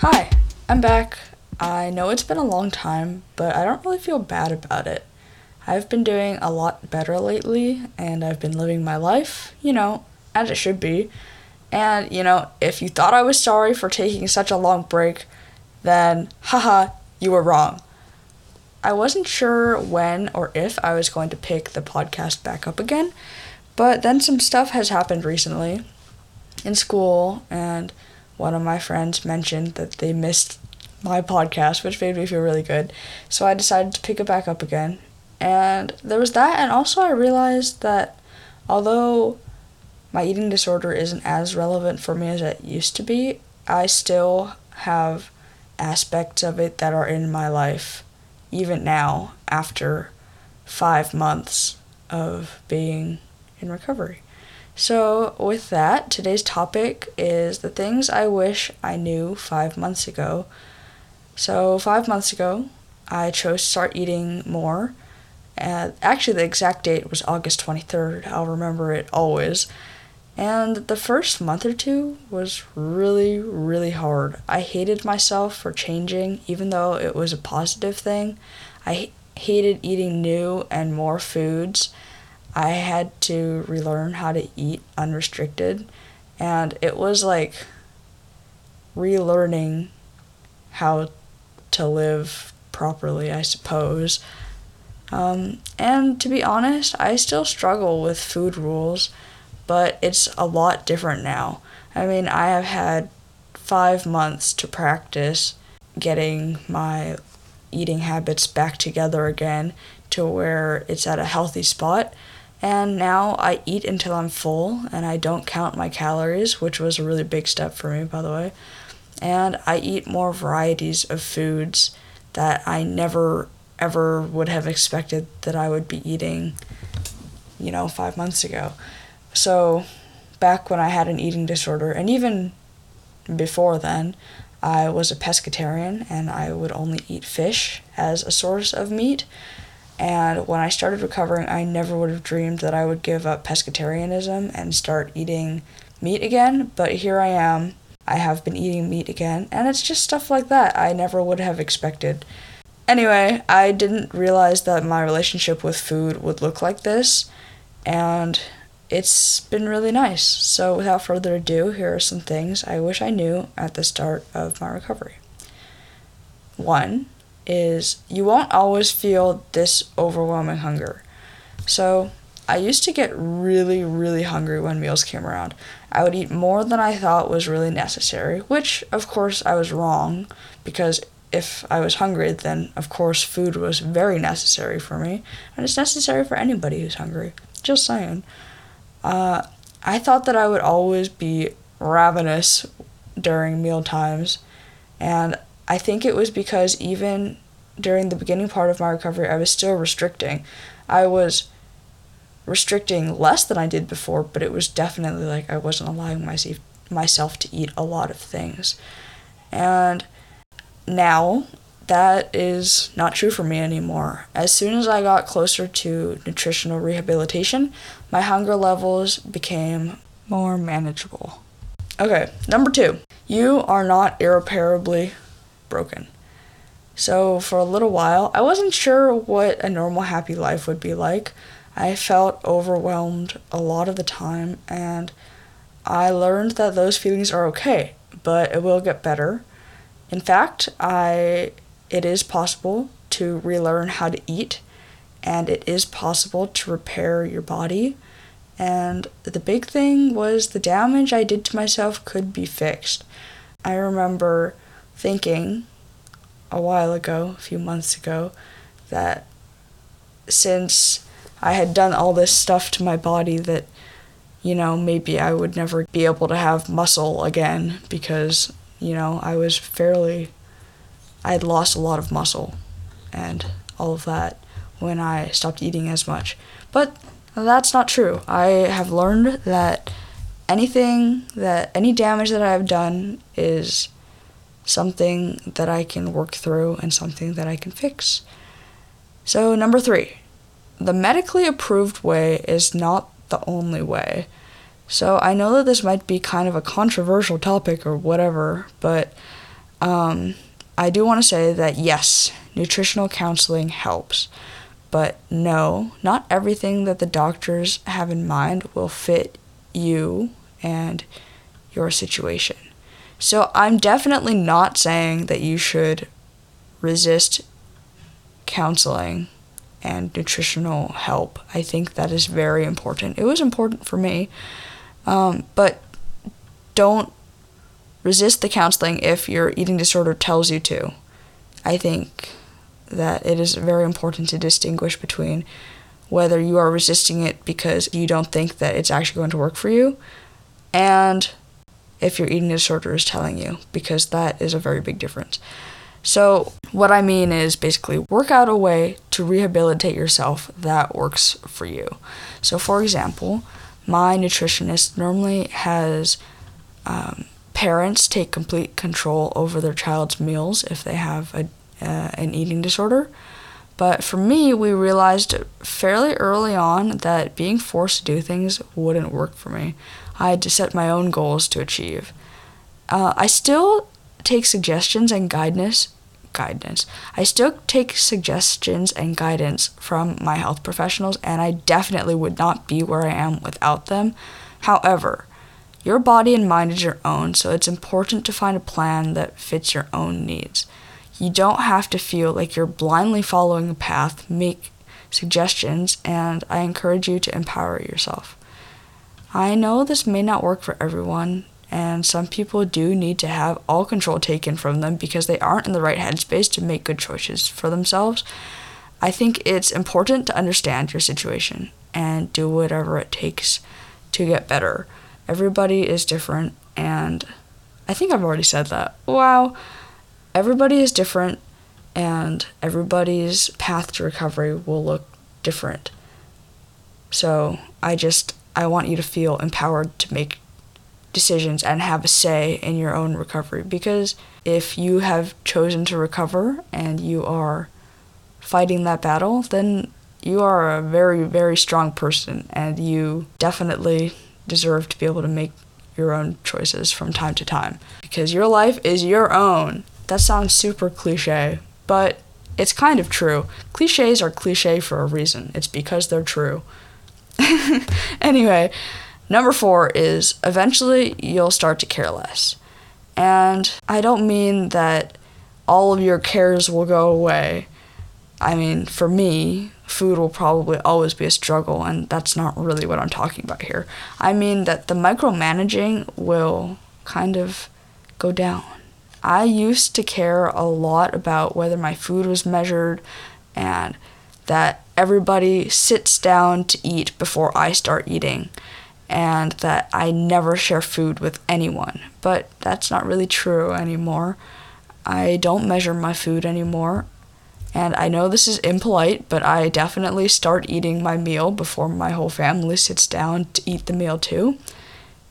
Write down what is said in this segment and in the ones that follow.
Hi, I'm back. I know it's been a long time, but I don't really feel bad about it. I've been doing a lot better lately, and I've been living my life, you know, as it should be. And, you know, if you thought I was sorry for taking such a long break, then haha, you were wrong. I wasn't sure when or if I was going to pick the podcast back up again, but then some stuff has happened recently in school, and one of my friends mentioned that they missed my podcast, which made me feel really good. So I decided to pick it back up again. And there was that, and also I realized that although my eating disorder isn't as relevant for me as it used to be, I still have aspects of it that are in my life, even now, after five months of being in recovery. So, with that, today's topic is the things I wish I knew five months ago. So, five months ago, I chose to start eating more. And actually, the exact date was August 23rd. I'll remember it always. And the first month or two was really, really hard. I hated myself for changing, even though it was a positive thing. I hated eating new and more foods. I had to relearn how to eat unrestricted. And it was like relearning how to live properly, I suppose. Um, and to be honest, I still struggle with food rules but it's a lot different now. I mean, I have had five months to practice getting my eating habits back together again to where it's at a healthy spot. And now I eat until I'm full and I don't count my calories, which was a really big step for me, by the way. And I eat more varieties of foods that I never ever would have expected that I would be eating, you know, five months ago. So, back when I had an eating disorder, and even before then, I was a pescatarian and I would only eat fish as a source of meat. And when I started recovering, I never would have dreamed that I would give up pescatarianism and start eating meat again. But here I am. I have been eating meat again, and it's just stuff like that I never would have expected. Anyway, I didn't realize that my relationship with food would look like this, and it's been really nice. So, without further ado, here are some things I wish I knew at the start of my recovery. One is you won't always feel this overwhelming hunger. So, I used to get really, really hungry when meals came around. I would eat more than I thought was really necessary, which, of course, I was wrong because if I was hungry, then of course food was very necessary for me, and it's necessary for anybody who's hungry. Just saying. Uh, I thought that I would always be ravenous during meal times, and I think it was because even during the beginning part of my recovery, I was still restricting. I was restricting less than I did before, but it was definitely like I wasn't allowing myself myself to eat a lot of things. And now that is not true for me anymore. As soon as I got closer to nutritional rehabilitation, my hunger levels became more manageable. Okay, number two, you are not irreparably broken. So, for a little while, I wasn't sure what a normal happy life would be like. I felt overwhelmed a lot of the time, and I learned that those feelings are okay, but it will get better. In fact, I it is possible to relearn how to eat, and it is possible to repair your body. And the big thing was the damage I did to myself could be fixed. I remember thinking a while ago, a few months ago, that since I had done all this stuff to my body that you know, maybe I would never be able to have muscle again because, you know, I was fairly I had lost a lot of muscle and all of that when I stopped eating as much. But that's not true. I have learned that anything that any damage that I've done is something that I can work through and something that I can fix. So, number three, the medically approved way is not the only way. So, I know that this might be kind of a controversial topic or whatever, but um, I do want to say that yes, nutritional counseling helps, but no, not everything that the doctors have in mind will fit you and your situation. So I'm definitely not saying that you should resist counseling and nutritional help. I think that is very important. It was important for me. Um, but don't resist the counseling if your eating disorder tells you to. I think that it is very important to distinguish between whether you are resisting it because you don't think that it's actually going to work for you and if your eating disorder is telling you, because that is a very big difference. So, what I mean is basically work out a way to rehabilitate yourself that works for you. So, for example, my nutritionist normally has um, parents take complete control over their child's meals if they have a, uh, an eating disorder. But for me, we realized fairly early on that being forced to do things wouldn't work for me. I had to set my own goals to achieve. Uh, I still take suggestions and guidance. Guidance. I still take suggestions and guidance from my health professionals, and I definitely would not be where I am without them. However, your body and mind is your own, so it's important to find a plan that fits your own needs. You don't have to feel like you're blindly following a path, make suggestions, and I encourage you to empower yourself. I know this may not work for everyone, and some people do need to have all control taken from them because they aren't in the right headspace to make good choices for themselves. I think it's important to understand your situation and do whatever it takes to get better. Everybody is different, and I think I've already said that. Wow. Everybody is different, and everybody's path to recovery will look different. So I just, I want you to feel empowered to make decisions and have a say in your own recovery because if you have chosen to recover and you are fighting that battle, then you are a very, very strong person and you definitely deserve to be able to make your own choices from time to time because your life is your own. That sounds super cliche, but it's kind of true. Cliches are cliche for a reason, it's because they're true. anyway, number four is eventually you'll start to care less. And I don't mean that all of your cares will go away. I mean, for me, food will probably always be a struggle, and that's not really what I'm talking about here. I mean that the micromanaging will kind of go down. I used to care a lot about whether my food was measured and that everybody sits down to eat before I start eating and that I never share food with anyone. But that's not really true anymore. I don't measure my food anymore. And I know this is impolite, but I definitely start eating my meal before my whole family sits down to eat the meal too.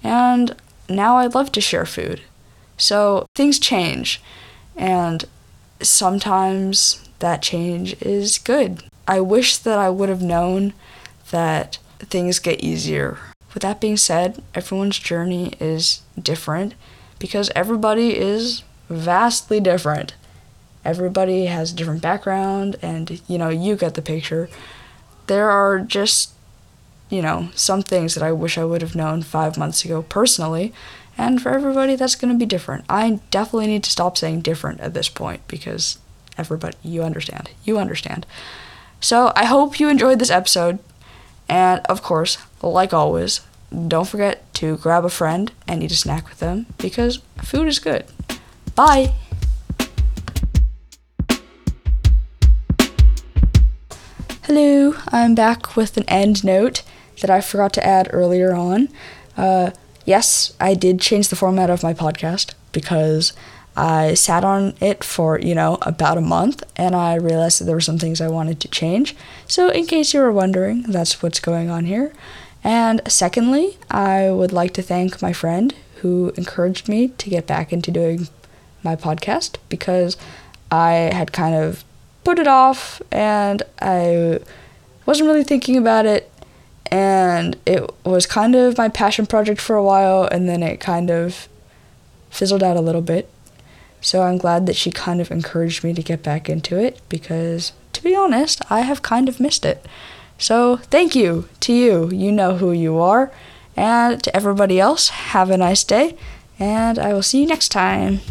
And now I love to share food. So things change, and sometimes that change is good. I wish that I would have known that things get easier. With that being said, everyone's journey is different because everybody is vastly different. Everybody has a different background and you know you get the picture. There are just you know some things that i wish i would have known five months ago personally and for everybody that's going to be different. I definitely need to stop saying different at this point because everybody you understand. You understand so i hope you enjoyed this episode. And of course like always don't forget to grab a friend and eat a snack with them because food is good. Bye! Hello, I'm back with an end note that I forgot to add earlier on. Uh, yes, I did change the format of my podcast because I sat on it for, you know, about a month and I realized that there were some things I wanted to change. So, in case you were wondering, that's what's going on here. And secondly, I would like to thank my friend who encouraged me to get back into doing my podcast because I had kind of put it off and I wasn't really thinking about it and it was kind of my passion project for a while and then it kind of fizzled out a little bit. So I'm glad that she kind of encouraged me to get back into it because, to be honest, I have kind of missed it. So thank you to you. You know who you are. And to everybody else, have a nice day. And I will see you next time.